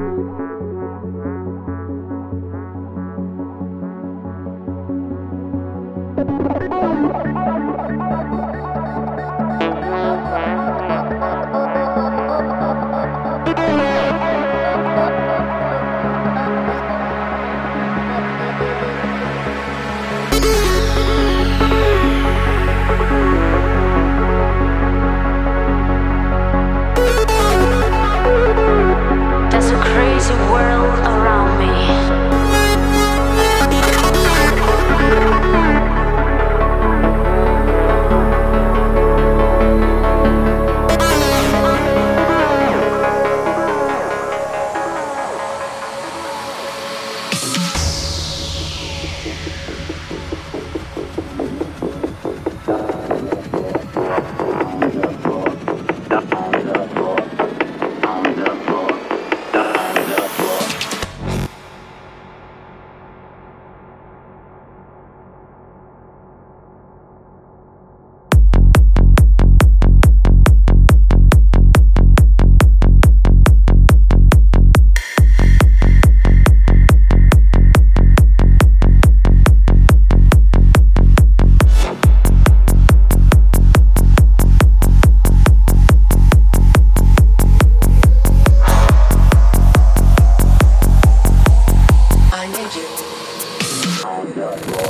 Thank you. world around I'm the Egypt.